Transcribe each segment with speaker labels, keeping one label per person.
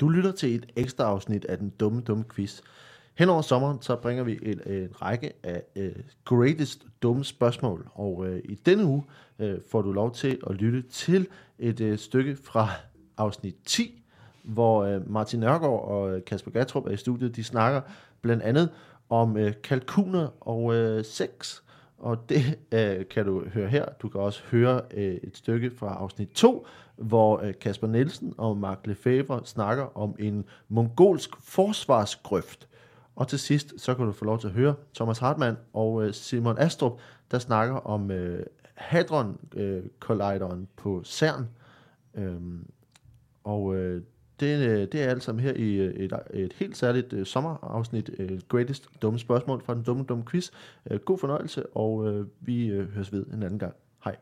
Speaker 1: Du lytter til et ekstra afsnit af den dumme, dumme quiz. Hen over sommeren, så bringer vi en, en række af uh, greatest dumme spørgsmål. Og uh, i denne uge uh, får du lov til at lytte til et uh, stykke fra afsnit 10, hvor uh, Martin Nørgaard og Kasper Gatrup er i studiet. De snakker blandt andet om uh, kalkuner og uh, sex. Og det øh, kan du høre her. Du kan også høre øh, et stykke fra afsnit 2, hvor øh, Kasper Nielsen og Mark Lefebvre snakker om en mongolsk forsvarsgrøft. Og til sidst, så kan du få lov til at høre Thomas Hartmann og øh, Simon Astrup, der snakker om øh, Hadron-kollideren øh, på CERN. Øhm, og øh, det, øh, det er alt sammen her i øh, et, et helt særligt uh, sommerafsnit, uh, Greatest Dumme Spørgsmål fra den dumme, dumme quiz. Uh, god fornøjelse, og uh, vi uh, høres ved en anden gang. Hej.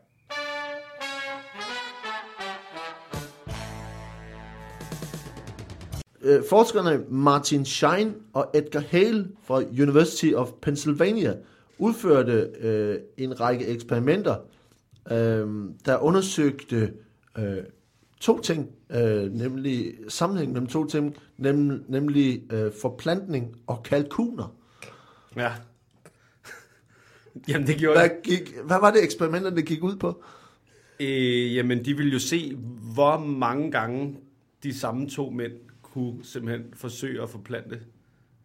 Speaker 1: Forskerne Martin Schein og Edgar Hale fra University of Pennsylvania udførte øh, en række eksperimenter, øh, der undersøgte øh, to ting, øh, nemlig sammenhæng mellem to ting, nem, nemlig øh, forplantning og kalkuner.
Speaker 2: Ja. Jamen, det gjorde
Speaker 1: hvad, gik, hvad var det eksperimenterne gik ud på?
Speaker 2: Øh, jamen, de ville jo se, hvor mange gange de samme to mænd kunne simpelthen forsøge at forplante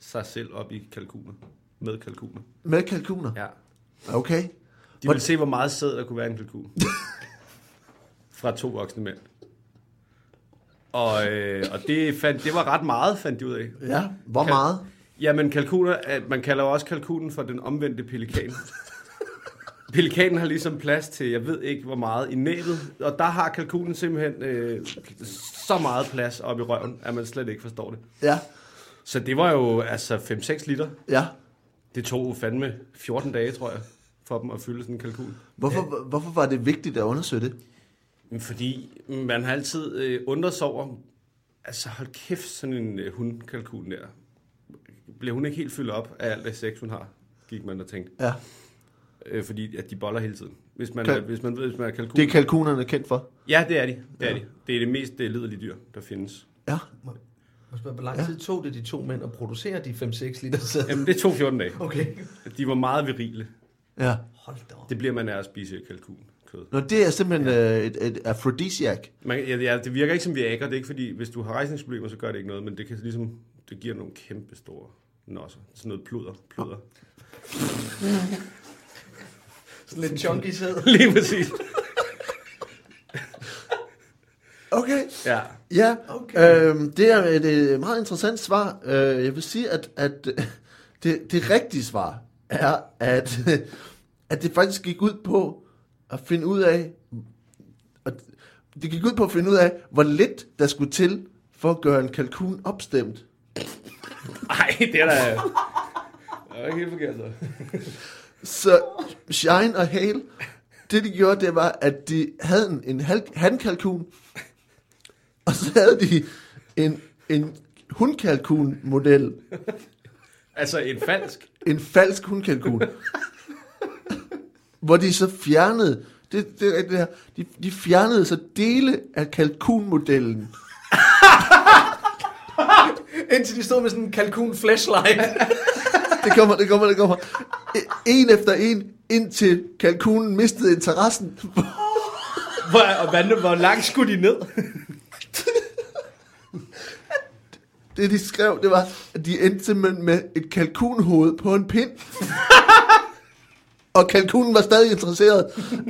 Speaker 2: sig selv op i kalkuner. Med kalkuner.
Speaker 1: Med kalkuner?
Speaker 2: Ja.
Speaker 1: Okay.
Speaker 2: De ville se, hvor meget sæd der kunne være i en kalkun. Fra to voksne mænd. Og, øh, og det, fandt, det var ret meget, fandt de ud af.
Speaker 1: Ja, hvor Kal- meget?
Speaker 2: Jamen, kalkuner, man kalder jo også kalkunen for den omvendte pelikan. Pelikanen har ligesom plads til, jeg ved ikke hvor meget, i næbet. Og der har kalkunen simpelthen øh, så meget plads op i røven, at man slet ikke forstår det.
Speaker 1: Ja.
Speaker 2: Så det var jo altså 5-6 liter.
Speaker 1: Ja.
Speaker 2: Det tog fandme 14 dage, tror jeg, for dem at fylde sådan en kalkun.
Speaker 1: Hvorfor, ja. hvorfor var det vigtigt at undersøge det?
Speaker 2: Fordi man har altid øh, undret sig over, altså hold kæft, sådan en øh, hundkalkun der. Bliver hun ikke helt fyldt op af alt det sex, hun har, gik man og tænkte.
Speaker 1: Ja.
Speaker 2: Øh, fordi at de boller hele tiden. Hvis man, Kal- hvis man ved, hvis man er kalkun.
Speaker 1: Det er kalkunerne kendt for?
Speaker 2: Ja, det er de. Det er, ja. de. Det, er det mest det liderlige dyr, der findes.
Speaker 1: Ja.
Speaker 3: Hvor lang tid tog det de to mænd at producere de 5-6 liter sæd?
Speaker 2: Jamen, det tog 14 dage.
Speaker 3: Okay.
Speaker 2: De var meget virile.
Speaker 1: Ja.
Speaker 3: Hold da op.
Speaker 2: Det bliver man af at spise kalkun kød.
Speaker 1: Nå, det er simpelthen ja. øh, et, et aphrodisiac.
Speaker 2: Man, ja, ja, det virker ikke som Viagra, det er ikke fordi, hvis du har rejsningsproblemer, så gør det ikke noget, men det kan ligesom, det giver nogle kæmpe store nosser. Sådan noget pluder. pluder.
Speaker 3: Sådan lidt chunky sæd.
Speaker 2: Lige præcis.
Speaker 1: Okay.
Speaker 2: Ja.
Speaker 1: Ja, okay. øhm, det er et, et meget interessant svar. Øh, jeg vil sige, at, at det, det rigtige svar er, at, at det faktisk gik ud på at finde ud af, at det gik ud på at finde ud af, hvor lidt der skulle til for at gøre en kalkun opstemt.
Speaker 2: Nej, det er da... Det er ikke helt forkert, så.
Speaker 1: så Shine og Hale, det de gjorde, det var, at de havde en, en handkalkun, og så havde de en, en hundkalkun-model.
Speaker 2: Altså en falsk?
Speaker 1: En falsk hundkalkun. Hvor de så fjernede, det, det det her, de, de fjernede så dele af kalkunmodellen.
Speaker 3: Indtil de stod med sådan en kalkun flashlight.
Speaker 1: det kommer, det kommer, det kommer. En efter en, indtil kalkunen mistede interessen.
Speaker 2: hvor, og hvad, hvor langt skulle de ned?
Speaker 1: det de skrev, det var, at de endte simpelthen med et kalkunhoved på en pind. Og kalkunen var stadig interesseret.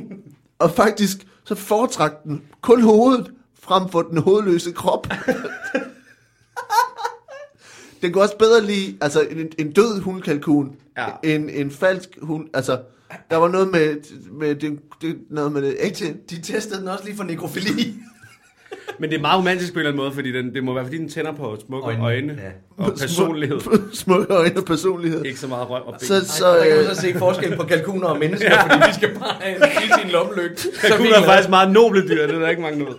Speaker 1: Og faktisk, så foretrak den kun hovedet, frem for den hovedløse krop. den kunne også bedre lide altså, en, en død hundkalkun, ja. en, en falsk hund, altså... Der var noget med, med, det, det, noget med det ægte.
Speaker 3: De testede den også lige for nekrofili.
Speaker 2: Men det er meget romantisk på en eller anden måde, fordi den, det må være, fordi den tænder på smukke øjne, øjne ja. og personlighed.
Speaker 1: smukke øjne og personlighed.
Speaker 2: Ikke så meget røv og ben.
Speaker 3: Så, så, Ej, der kan man så se forskel på kalkuner og mennesker, ja. fordi de skal bare have hele sin lommelygte.
Speaker 2: Kalkuner er faktisk meget noble dyr, det er der ikke mange, der ved.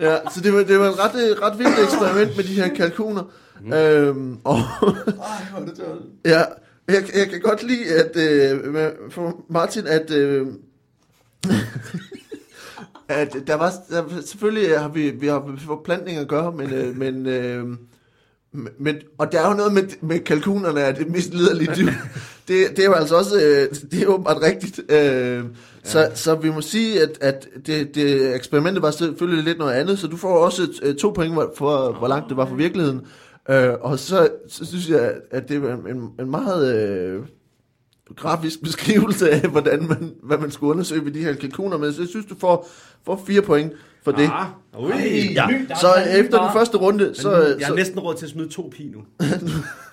Speaker 1: Ja, så det var, det var et ret, ret vildt eksperiment med de her kalkuner. Mm. Øhm, og,
Speaker 3: Ej, hvor det
Speaker 1: Ja, jeg, jeg kan godt lide, at øh, for Martin, at... Øh, at der var, der, selvfølgelig har vi, vi har med forplantning at gøre, men, øh, men, øh, men, og der er jo noget med, med kalkunerne, at det mest liderlige dyr. Det, det er jo altså også, øh, det er åbenbart rigtigt. Øh, så, så vi må sige, at, at det, det eksperimentet var selvfølgelig lidt noget andet, så du får også øh, to point for, for, hvor langt det var fra virkeligheden. Øh, og så, så synes jeg, at det var en, en meget øh, grafisk beskrivelse af, hvordan man, hvad man skulle undersøge ved de her kalkuner. Men så jeg synes, du får, får fire point for det.
Speaker 2: Ah, ui.
Speaker 1: Ja,
Speaker 3: ny,
Speaker 1: så
Speaker 3: er
Speaker 1: efter den første runde, så,
Speaker 2: Jeg har næsten råd til at smide to pi nu.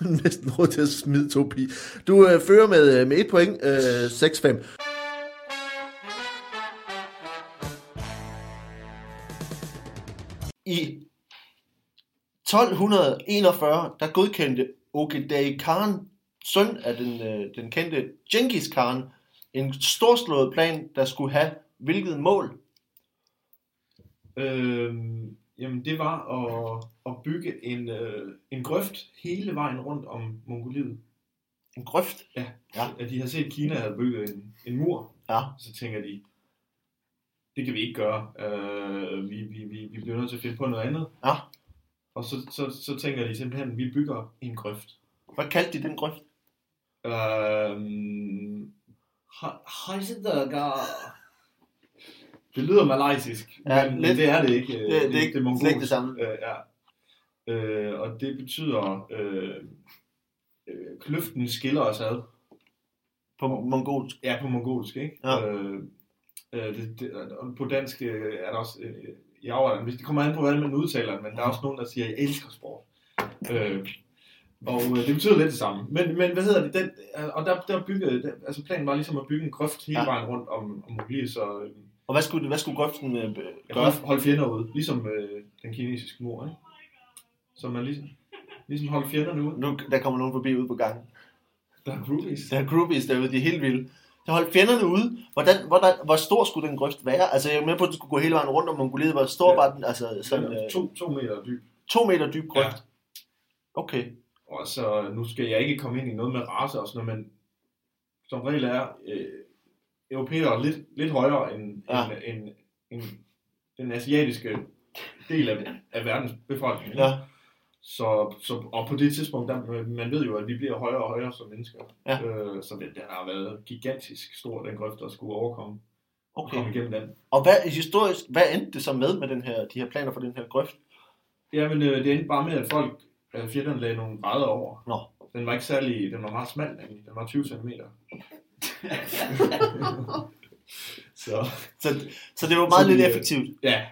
Speaker 1: næsten råd til at smide to pi. Du øh, fører med, øh, med et point, øh, 6-5. I 1241, der godkendte Ogedei Khan, søn af den, øh, den kendte Genghis Khan, en storslået plan, der skulle have hvilket mål?
Speaker 3: Øhm, jamen det var at, at bygge en, øh, en grøft hele vejen rundt om Mongoliet.
Speaker 1: En grøft?
Speaker 3: Ja.
Speaker 1: Ja.
Speaker 3: At de havde set, at Kina havde bygget en, en mur.
Speaker 1: Ja.
Speaker 3: Så tænker de, det kan vi ikke gøre. Øh, vi, vi, vi, vi bliver nødt til at finde på noget andet.
Speaker 1: Ja.
Speaker 3: Og så, så, så tænker de simpelthen, at vi bygger en grøft.
Speaker 1: Hvad kaldte de den grøft?
Speaker 3: Øhm, Heisenberger. Det lyder malaysisk,
Speaker 1: Ja,
Speaker 3: men
Speaker 1: lidt.
Speaker 3: det er det ikke.
Speaker 1: Det- det er ikke-
Speaker 3: det
Speaker 1: slet ikke det samme.
Speaker 3: Øh, ja. øh, og det betyder, øh, øh, kløften skiller os ad.
Speaker 1: På mongolsk.
Speaker 3: Ja, på mongolsk, ikke?
Speaker 1: Ja.
Speaker 3: Øh, øh, det, det, og på dansk øh, er der også, øh, overvejer, hvis det kommer an på, hvordan man udtaler det, men der er også nogen, der siger, jeg elsker sport. Øh, og øh, det betyder lidt det samme. Men, men hvad hedder det? Den, øh, og der, der byggede, der, altså planen var ligesom at bygge en grøft hele
Speaker 1: Ja.
Speaker 3: vejen rundt om, om Mongoliet, så øh,
Speaker 1: Og hvad skulle, hvad skulle grøften øh, gøre?
Speaker 3: holde, holde fjender ude, ligesom øh, den kinesiske mur, ikke? Så man ligesom, ligesom holde fjenderne ude.
Speaker 1: Nu, der kommer nogen forbi ude på gangen.
Speaker 3: Der er groupies.
Speaker 1: Der er groupies derude, de er helt vilde. Der holdt fjenderne ude. Hvordan, hvordan, hvor stor skulle den grøft være? Altså, jeg er med på, at den skulle gå hele vejen rundt om Mongoliet. Hvor stor
Speaker 3: Ja.
Speaker 1: var den? Altså, sådan
Speaker 3: Den
Speaker 1: øh,
Speaker 3: to, to meter dyb.
Speaker 1: to meter dyb grøft.
Speaker 3: Ja.
Speaker 1: Okay.
Speaker 3: Og så nu skal jeg ikke komme ind i noget med race og sådan noget, men som regel er øh, europæere lidt, lidt højere end,
Speaker 1: Ja.
Speaker 3: end, end, end den asiatiske del af, af verdens befolkning.
Speaker 1: Ja.
Speaker 3: Så, så, og på det tidspunkt, der, man ved jo, at vi bliver højere og højere som mennesker.
Speaker 1: Ja.
Speaker 3: Øh, så den, den har været gigantisk stor, den grøft, der skulle overkomme og komme
Speaker 1: Okay.
Speaker 3: igennem den.
Speaker 1: Og hvad, historisk, hvad endte det så med, med den her, de her planer for den her grøft?
Speaker 3: Jamen, øh, det endte bare med, at folk, øh, fjenderne lagde nogle brædder over.
Speaker 1: Nå.
Speaker 3: Den var ikke særlig, den var meget smal, nemlig. Den var 20 cm. så,
Speaker 1: Så, så det var meget
Speaker 3: Så
Speaker 1: lidt
Speaker 3: øh,
Speaker 1: effektivt.
Speaker 3: ja.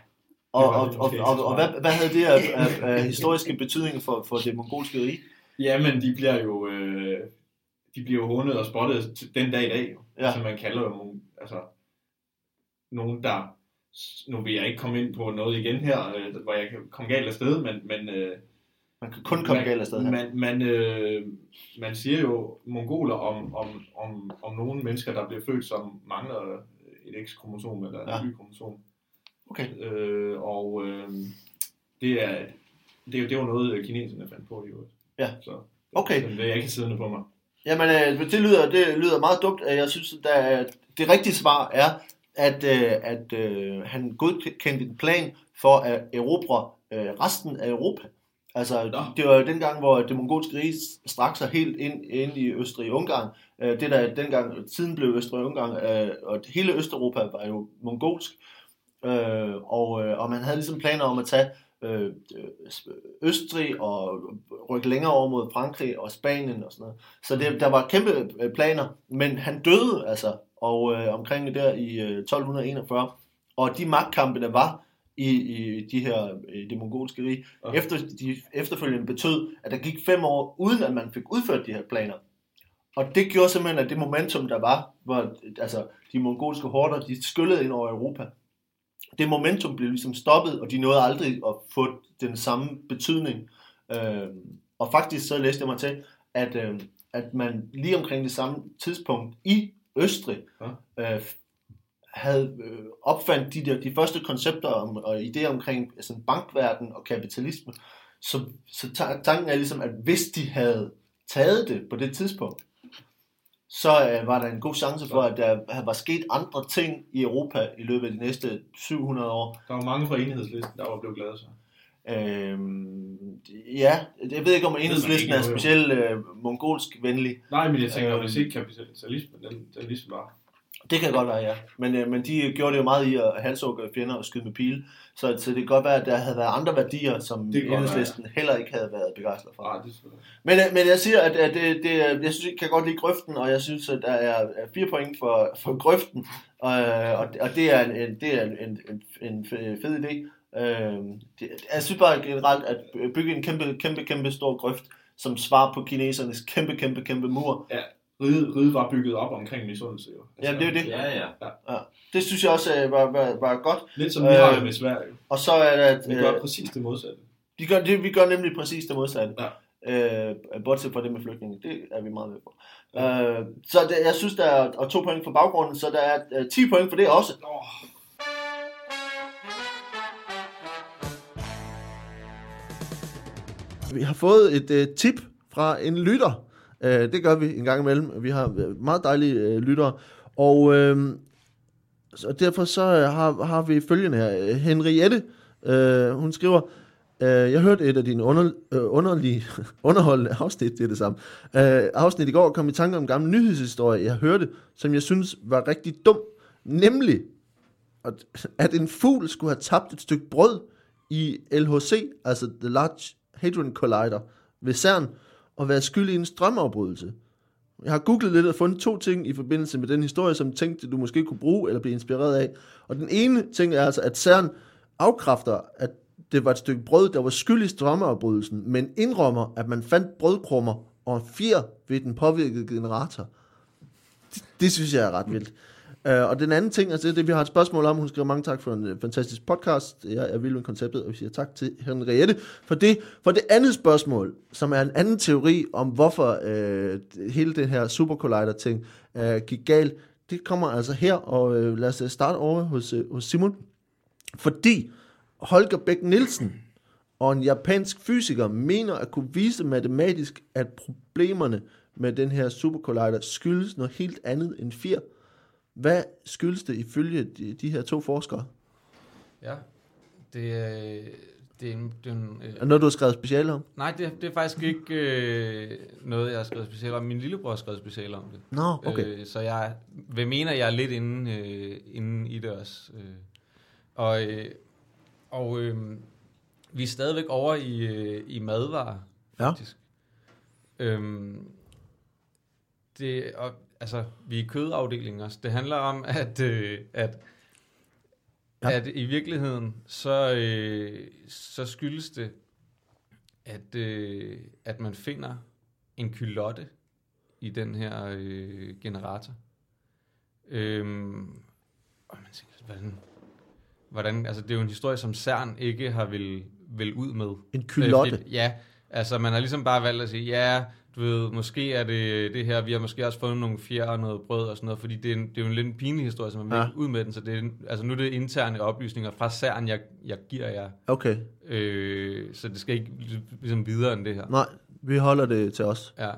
Speaker 1: Og, og, og, og, og hvad, hvad havde det af, af, af historiske betydning for, for det mongolske rige?
Speaker 3: Jamen, de bliver jo, øh, de bliver jo hundet og spottet den dag i dag.
Speaker 1: Ja.
Speaker 3: Altså, man kalder jo nogle, altså, nogen, der, nu vil jeg ikke komme ind på noget igen her, øh, hvor jeg kan komme galt af sted, men, men øh,
Speaker 1: Man kan kun komme
Speaker 3: man,
Speaker 1: galt afsted her.
Speaker 3: Man, man, øh, man siger jo mongoler om, om, om, om nogle mennesker, der bliver født, som mangler et X-kromosom eller et
Speaker 1: Ja.
Speaker 3: Y-kromosom.
Speaker 1: Okay.
Speaker 3: Øh, og øh, det er det, er jo- det var noget, kineserne fandt på i øvrigt.
Speaker 1: Ja.
Speaker 3: Så
Speaker 1: Okay.
Speaker 3: det er ikke siddende på mig.
Speaker 1: Jamen, øh, det lyder, det lyder meget dumt. Jeg synes, at der, det rigtige svar er, at, øh, at øh, han godkendte en plan for at erobre øh, resten af Europa. Altså,
Speaker 3: Nå.
Speaker 1: det var jo dengang, hvor det mongolske rige strak sig helt ind, ind i Østrig-Ungarn. Øh, det der dengang, tiden blev Østrig-Ungarn, øh, og hele Østeuropa var jo mongolsk. Øh, og, og man havde ligesom planer om at tage Østrig og rykke længere over mod Frankrig og Spanien og sådan noget. Så det, der var kæmpe planer, men han døde altså og øh, omkring der i øh, 1241. Og de magtkampe, der var i, i de her i det mongolske rige,
Speaker 3: Ja.
Speaker 1: efter, de efterfølgende betød, at der gik fem år, uden at man fik udført de her planer. Og det gjorde simpelthen, at det momentum, der var, hvor altså, de mongolske horder, de skyllede ind over Europa. Det momentum blev ligesom stoppet, og de nåede aldrig at få den samme betydning. Øh, og faktisk så læste jeg mig til, at, øh, at man lige omkring det samme tidspunkt i Østrig øh, havde øh, opfandt de, der, de første koncepter om, og idéer omkring altså, bankverden og kapitalisme. Så, så ta- tanken er ligesom, at hvis de havde taget det på det tidspunkt, så øh, var der en god chance for, at der var sket andre ting i Europa i løbet af de næste 700 år.
Speaker 3: Der var mange fra enhedslisten, der var blevet glade så.
Speaker 1: Øhm, ja, jeg ved ikke, om enhedslisten er specielt øh, mongolsk venlig.
Speaker 3: Nej, men jeg tænker,
Speaker 1: Øhm.
Speaker 3: hvis ikke kapitalismen, den, den ligesom var.
Speaker 1: Det kan godt være, ja. Men, øh, men de gjorde det jo meget i at halshugge fjender og skyde med pile. Så, så det kan godt være, at der havde været andre værdier, som enhedslisten heller ikke havde været begejstret for.
Speaker 3: Nej, det
Speaker 1: Men, øh, men jeg siger, at, at det, det, jeg synes, jeg kan godt lide grøften, og jeg synes, at der er fire point for, for grøften, og, og, og det er en, en, det er en, en, en, en fed idé. Øh, det, jeg synes bare generelt, at bygge en kæmpe, kæmpe, kæmpe stor grøft, som svar på kinesernes kæmpe, kæmpe, kæmpe mur,
Speaker 3: Riget, riget var bygget op omkring misundelse jo. Altså,
Speaker 1: Jamen, det er jo det.
Speaker 4: Ja, ja.
Speaker 1: det synes jeg også øh, var, var, var godt.
Speaker 3: Lidt som vi har
Speaker 1: Øh,
Speaker 3: det med Sverige.
Speaker 1: Og så er der, at,
Speaker 3: Vi gør præcis det modsatte.
Speaker 1: Vi gør, det, vi gør nemlig præcis det modsatte.
Speaker 3: Ja.
Speaker 1: Øh, bortset fra det med flygtninge. Det er vi meget med på. Øh, så det, jeg synes, der er og to point for baggrunden, så der er øh, 10 point for det også.
Speaker 3: Åh,
Speaker 1: Vi har fået et øh, tip fra en lytter. Øh, det gør vi en gang imellem. Vi har meget dejlige øh, lyttere. Og øh, så derfor så øh, har, har vi følgende her. Henriette, øh, hun skriver, øh, jeg hørte et af dine under, øh, underlige, underholdende afsnit, det er det samme, øh, afsnit i går, kom i tanke om en gammel nyhedshistorie, jeg hørte, som jeg synes var rigtig dum. Nemlig, at, at en fugl skulle have tabt et stykke brød i LHC, altså The Large Hadron Collider, ved CERN, og være skyld i en strømafbrydelse. Jeg har googlet lidt og fundet to ting i forbindelse med den historie, som tænkte, du måske kunne bruge eller blive inspireret af. Og den ene ting er altså, at CERN afkræfter, at det var et stykke brød, der var skyld i strømafbrydelsen, men indrømmer, at man fandt brødkrummer og en fjer ved den påvirkede generator. Det, det synes jeg er ret vildt. Uh, og den anden ting, altså det, det vi har et spørgsmål om, hun skriver mange tak for en uh, fantastisk podcast, jeg er vild med konceptet, og vi siger tak til Henriette for det. For det andet spørgsmål, som er en anden teori om, hvorfor uh, hele den her Super Collider ting uh, gik galt, det kommer altså her, og uh, lad os starte over hos, uh, hos Simon. Fordi Holger Bæk Nielsen og en japansk fysiker mener at kunne vise matematisk, at problemerne med den her Super Collider skyldes noget helt andet end 4. Hvad skyldes det ifølge de, de her to forskere?
Speaker 4: Ja, det er, det er en... Det er en
Speaker 1: Er
Speaker 4: øh,
Speaker 1: det noget, du har skrevet speciale om?
Speaker 4: nej, det, det er faktisk ikke øh, noget, jeg har skrevet specielt om. Min lillebror har skrevet speciale om det.
Speaker 1: Nå, okay.
Speaker 4: Øh, så jeg vil mene, at jeg er lidt inde, øh, inde i det også. Øh. Og, øh, og øh, vi er stadigvæk over i, øh, i madvarer,
Speaker 1: Ja.
Speaker 4: faktisk. Øhm, det, og, altså, vi er kødafdelingen også. Det handler om, at, øh, at,
Speaker 1: Ja.
Speaker 4: at i virkeligheden, så, øh, så skyldes det, at, øh, at man finder en kylotte i den her øh, generator. Øhm, og man tænker, hvordan, hvordan, altså det er jo en historie, som CERN ikke har vil, vil ud med.
Speaker 1: En
Speaker 4: Øh,
Speaker 1: kylotte.
Speaker 4: fordi- Ja, altså man har ligesom bare valgt at sige, ja, du ved, måske er det det her, vi har måske også fundet nogle fjer og noget brød og sådan noget, fordi det er, en, det er jo en lidt en pinlig historie, som man vil
Speaker 1: Ja.
Speaker 4: ja. ud med den, så det er, en- altså nu er det interne oplysninger fra CERN, jeg, jeg giver jer,
Speaker 1: Okay.
Speaker 4: øh, så det skal ikke ligesom videre end det her.
Speaker 1: Nej, vi holder det til os.
Speaker 4: Ja.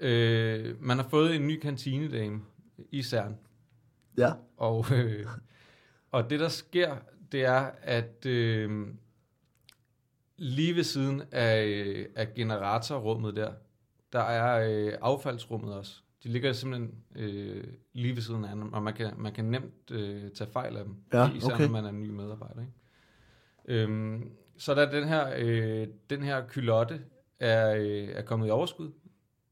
Speaker 4: Øh, man har fået en ny kantinedame i CERN,
Speaker 1: Ja.
Speaker 4: og, øh, og det, der sker, det er, at øh, lige ved siden af, af generatorrummet der, der er øh, affaldsrummet også. De ligger simpelthen øh, lige ved siden af hinanden, og man kan, man kan nemt øh, tage fejl af dem.
Speaker 1: Ja,
Speaker 4: især
Speaker 1: okay.
Speaker 4: når man er en ny medarbejder. Ikke? Øhm, så der den her, øh, den her kylotte er, øh, er kommet i overskud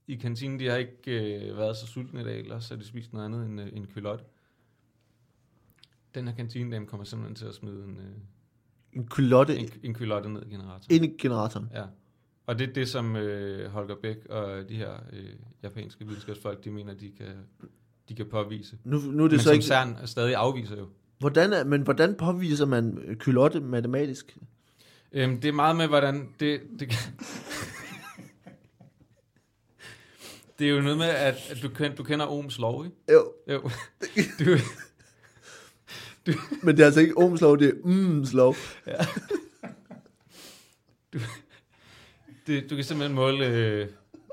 Speaker 4: i kantinen. De har ikke øh, været så sultne i dag, ellers har de spist noget andet end øh, en kylotte. Den her kantinedame kommer simpelthen til at smide en, øh,
Speaker 1: En kylotte
Speaker 4: en, en kylotte ned i generatoren.
Speaker 1: ind i generatoren.
Speaker 4: Ja. Og det er det, som øh, Holger Bæk og de her øh, japanske videnskabsfolk, de mener, de kan, de kan påvise.
Speaker 1: Nu, nu er
Speaker 4: Men
Speaker 1: det så
Speaker 4: som
Speaker 1: ikke...
Speaker 4: CERN stadig afviser jo.
Speaker 1: Hvordan er, men hvordan påviser man øh, kylotte matematisk?
Speaker 4: Øhm, det er meget med, hvordan det... det kan... Det er jo noget med, at, at du, kender, du kender Ohms lov, ikke?
Speaker 1: Jo,
Speaker 4: Jo. Du,
Speaker 1: men det er altså ikke Ohms lov, det er Ohms lov.
Speaker 4: Det, du kan simpelthen måle, øh,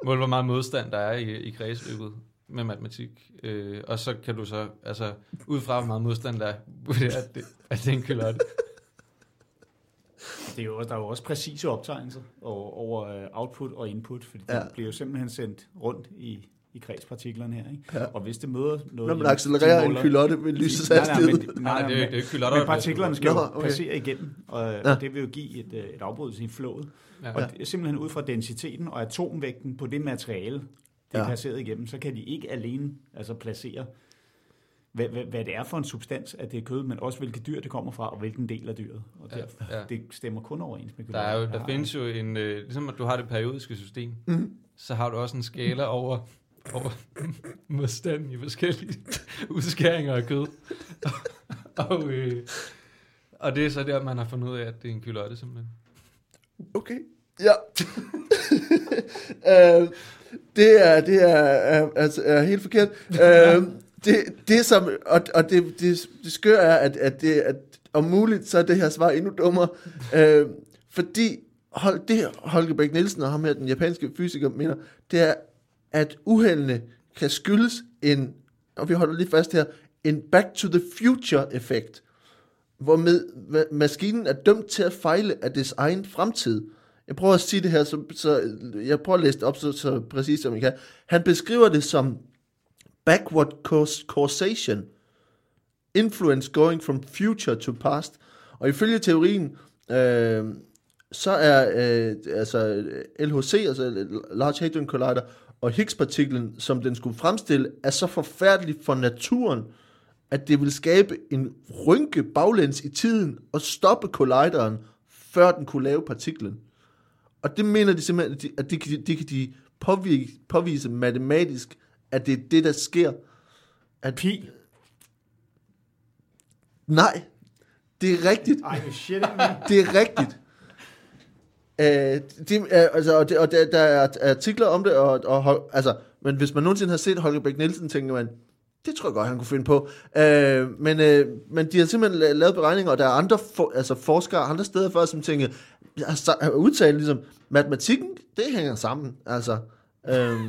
Speaker 4: måle, hvor meget modstand der er i, i kredsløbet med matematik. Øh, og så kan du så, altså, ud fra hvor meget modstand der er, at det, at det er en kylotte.
Speaker 5: Det er jo, der er jo også præcise optegnelser over, over øh, output og input, fordi ja.
Speaker 1: Ja.
Speaker 5: det bliver jo simpelthen sendt rundt i, i kredspartiklerne her. Ikke?
Speaker 1: Ja.
Speaker 5: Og hvis det møder noget...
Speaker 1: Når man accelererer
Speaker 5: de
Speaker 1: en
Speaker 5: måler-
Speaker 1: kylotte med lysets
Speaker 5: Nej, nej,
Speaker 1: hastighed.
Speaker 5: men,
Speaker 4: Nej, det er jo- det er jo ikke kylotter,
Speaker 5: Men
Speaker 4: der
Speaker 5: partiklerne skal jo
Speaker 1: okay.
Speaker 5: passere igennem, og,
Speaker 1: Ja.
Speaker 5: og det vil jo give et, øh, et afbrydelse i flowet.
Speaker 4: Ja.
Speaker 5: Og det er simpelthen ud fra densiteten og atomvægten på det materiale, det er
Speaker 1: Ja.
Speaker 5: ja. passeret igennem, så kan de ikke alene altså placere, hvad, hvad, hvad det er for en substans, at det er kød, men også hvilket dyr det kommer fra, og hvilken del af dyret. Og
Speaker 4: Ja,
Speaker 5: derfor,
Speaker 4: ja.
Speaker 5: det stemmer kun overens med
Speaker 4: Der, er jo,
Speaker 5: kylotter.
Speaker 4: der findes jo en, øh, ligesom at du har det periodiske system,
Speaker 1: Mhm.
Speaker 4: så har du også en skala over, over modstand i forskellige udskæringer af kød. og, øh, og det er så der, man har fundet ud af, at det er en kylotte simpelthen.
Speaker 1: Okay. Ja. øh, det er, det er, er, altså, er helt forkert. øh, det, det som, og, og det, det, det skør er, at, at, det, at om muligt, så er det her svar endnu dummere. Øh, fordi hold, det Holger Bæk Nielsen og ham her, den japanske fysiker, mener, det er, at uheldene kan skyldes en, og vi holder lige fast her, en back to the future effekt hvor med, maskinen er dømt til at fejle af dets egen fremtid. Jeg prøver at sige det her, så, så jeg prøver at læse det op så, så præcist som jeg kan. Han beskriver det som backward causation, influence going from future to past. Og ifølge teorien, øh, så er øh, altså LHC, altså Large Hadron Collider, og Higgs-partiklen, som den skulle fremstille, er så forfærdelig for naturen, at det vil skabe en rynke baglæns i tiden og stoppe kollideren, før den kunne lave partiklen. Og det mener de simpelthen, at de, at de, kan- de kan de påvise, påvise matematisk, at det er det, der sker. At,
Speaker 5: Pi.
Speaker 1: nej, det er rigtigt.
Speaker 5: Ej, shit, man.
Speaker 1: Det er rigtigt. Øh, det, er, øh, altså, og det, og der, der er artikler om det, og, og, altså, men hvis man nogensinde har set Holger Bæk Nielsen, tænker man, det tror jeg godt, han kunne finde på. Øh, men, øh, men de har simpelthen lavet beregninger, og der er andre for, altså forskere andre steder for, som tænker, har sa- øh, udtalt ligesom, matematikken, det hænger sammen. Altså, øh,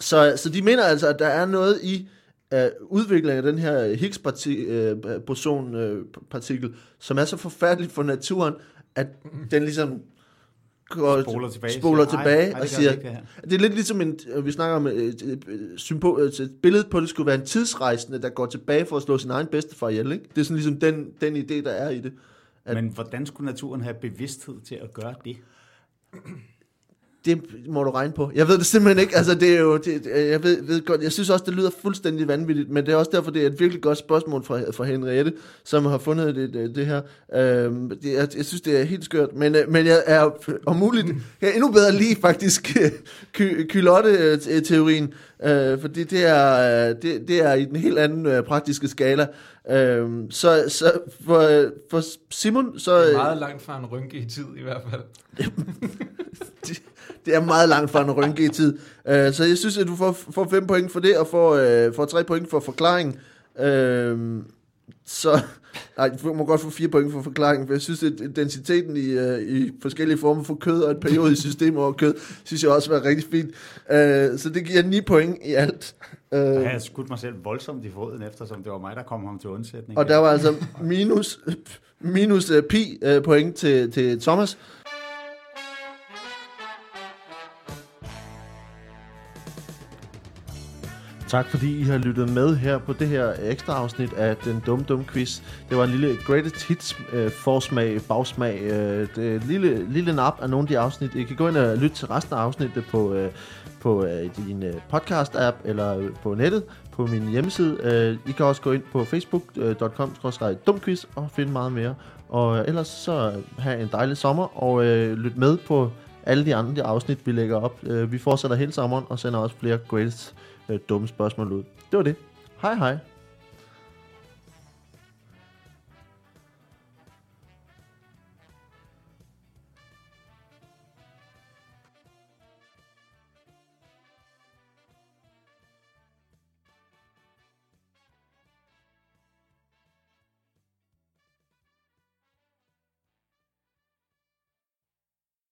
Speaker 1: så, så de mener altså, at der er noget i øh, udviklingen af den her Higgs-boson-partikel, øh, som er så forfærdeligt for naturen, at den ligesom går,
Speaker 5: Spoler tilbage.
Speaker 1: spoler
Speaker 5: siger,
Speaker 1: tilbage
Speaker 5: ej,
Speaker 1: og siger,
Speaker 5: det ikke, det
Speaker 1: det er lidt ligesom, en, øh, vi snakker om et, et, et, symbol, et, et billede på, at det skulle være en tidsrejsende, der går tilbage for at slå sin egen bedstefar ihjel. Ikke? Det er sådan ligesom den, den idé, der er i det. at-
Speaker 5: Men hvordan skulle naturen have bevidsthed til at gøre det?
Speaker 1: Det må du regne på. Jeg ved det simpelthen ikke. Altså, det er jo, det, jeg ved, ved godt, jeg synes også, det lyder fuldstændig vanvittigt, men det er også derfor, det er et virkelig godt spørgsmål fra, fra Henriette, som har fundet det, det, det her. Øhm, det, jeg, jeg synes, det er helt skørt, men, øh, men jeg er om muligt, jeg er endnu bedre lige faktisk ky, kylotte-teorien, øh, fordi det er, øh, det, det er i den helt anden øh, praktiske skala. Øhm, så, så for, for Simon, så...
Speaker 4: Det er meget langt fra en rynke i tid i hvert fald.
Speaker 1: det, er meget langt fra en rynke i tid. Uh, så jeg synes, at du får, får fem point for det, og får, uh, får tre point for forklaring. Uh, så, nej, du må godt få fire point for forklaringen, for jeg synes, at densiteten i, uh, i forskellige former for kød og et periodisk system over kød, synes jeg også var rigtig fint. Uh, så det giver 9 point i alt. Uh,
Speaker 5: Jeg har skudt mig selv voldsomt i foden, eftersom det var mig, der kom ham til undsætning.
Speaker 1: og der var altså minus, minus uh, pi uh, point til, til Thomas. Tak fordi I har lyttet med her på det her ekstra afsnit af den dumme dumme quiz. Det var en lille greatest hits øh, forsmag, bagsmag, øh, det lille, lille nap af nogle af de afsnit. I kan gå ind og lytte til resten af afsnittet på, øh, på øh, din øh, podcast-app eller øh, på nettet på min hjemmeside. Øh, I kan også gå ind på facebook.com dumquiz og finde meget mere. Og øh, ellers så øh, have en dejlig sommer og øh, lyt med på alle de andre afsnit, vi lægger op. Øh, vi fortsætter hele sommeren og sender også flere greatest øh, dumme spørgsmål ud. Det var det. Hej hej.